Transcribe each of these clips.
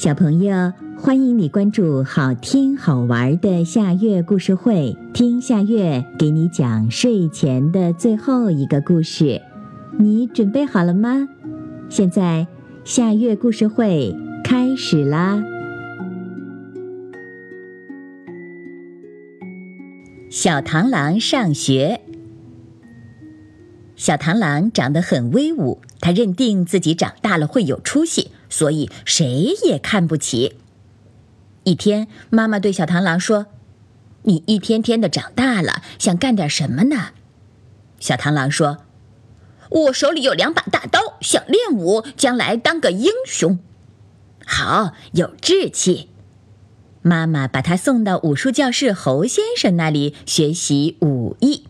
小朋友，欢迎你关注好听好玩的夏月故事会，听夏月给你讲睡前的最后一个故事。你准备好了吗？现在夏月故事会开始啦！小螳螂上学。小螳螂长得很威武，他认定自己长大了会有出息。所以谁也看不起。一天，妈妈对小螳螂说：“你一天天的长大了，想干点什么呢？”小螳螂说：“我手里有两把大刀，想练武，将来当个英雄。”好，有志气。妈妈把他送到武术教室侯先生那里学习武艺。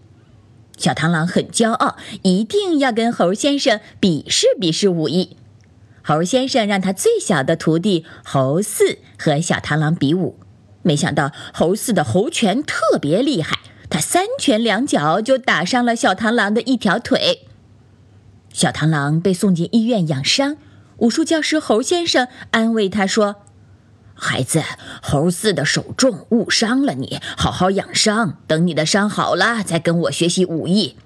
小螳螂很骄傲，一定要跟猴先生比试比试武艺。猴先生让他最小的徒弟猴四和小螳螂比武，没想到猴四的猴拳特别厉害，他三拳两脚就打伤了小螳螂的一条腿。小螳螂被送进医院养伤，武术教师猴先生安慰他说：“孩子，猴四的手重误伤了你，好好养伤，等你的伤好了再跟我学习武艺。”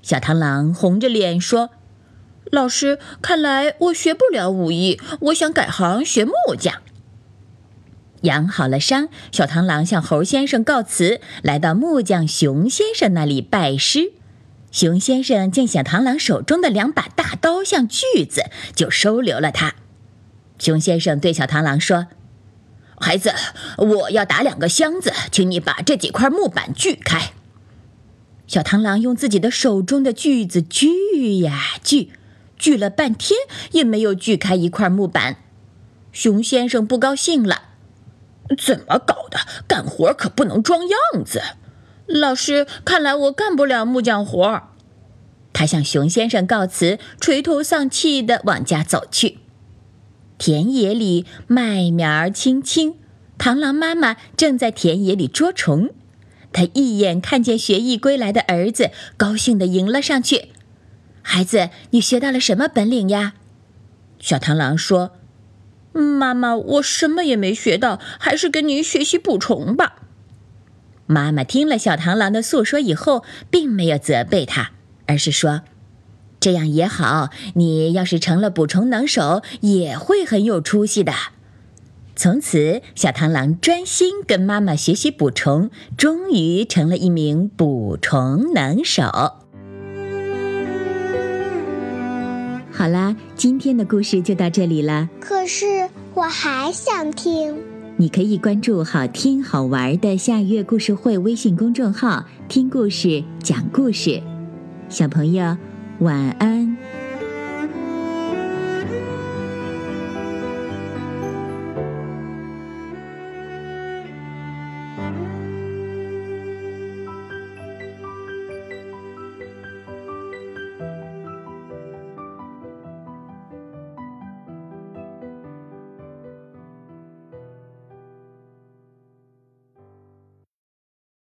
小螳螂红着脸说。老师，看来我学不了武艺，我想改行学木匠。养好了伤，小螳螂向猴先生告辞，来到木匠熊先生那里拜师。熊先生见小螳螂手中的两把大刀像锯子，就收留了他。熊先生对小螳螂说：“孩子，我要打两个箱子，请你把这几块木板锯开。”小螳螂用自己的手中的锯子锯呀锯。锯了半天也没有锯开一块木板，熊先生不高兴了：“怎么搞的？干活可不能装样子！”老师，看来我干不了木匠活。他向熊先生告辞，垂头丧气的往家走去。田野里麦苗青青，螳螂妈妈正在田野里捉虫。他一眼看见学艺归来的儿子，高兴的迎了上去。孩子，你学到了什么本领呀？小螳螂说：“妈妈，我什么也没学到，还是跟您学习捕虫吧。”妈妈听了小螳螂的诉说以后，并没有责备他，而是说：“这样也好，你要是成了捕虫能手，也会很有出息的。”从此，小螳螂专心跟妈妈学习捕虫，终于成了一名捕虫能手。好啦，今天的故事就到这里了。可是我还想听。你可以关注“好听好玩的夏月故事会”微信公众号，听故事，讲故事。小朋友，晚安。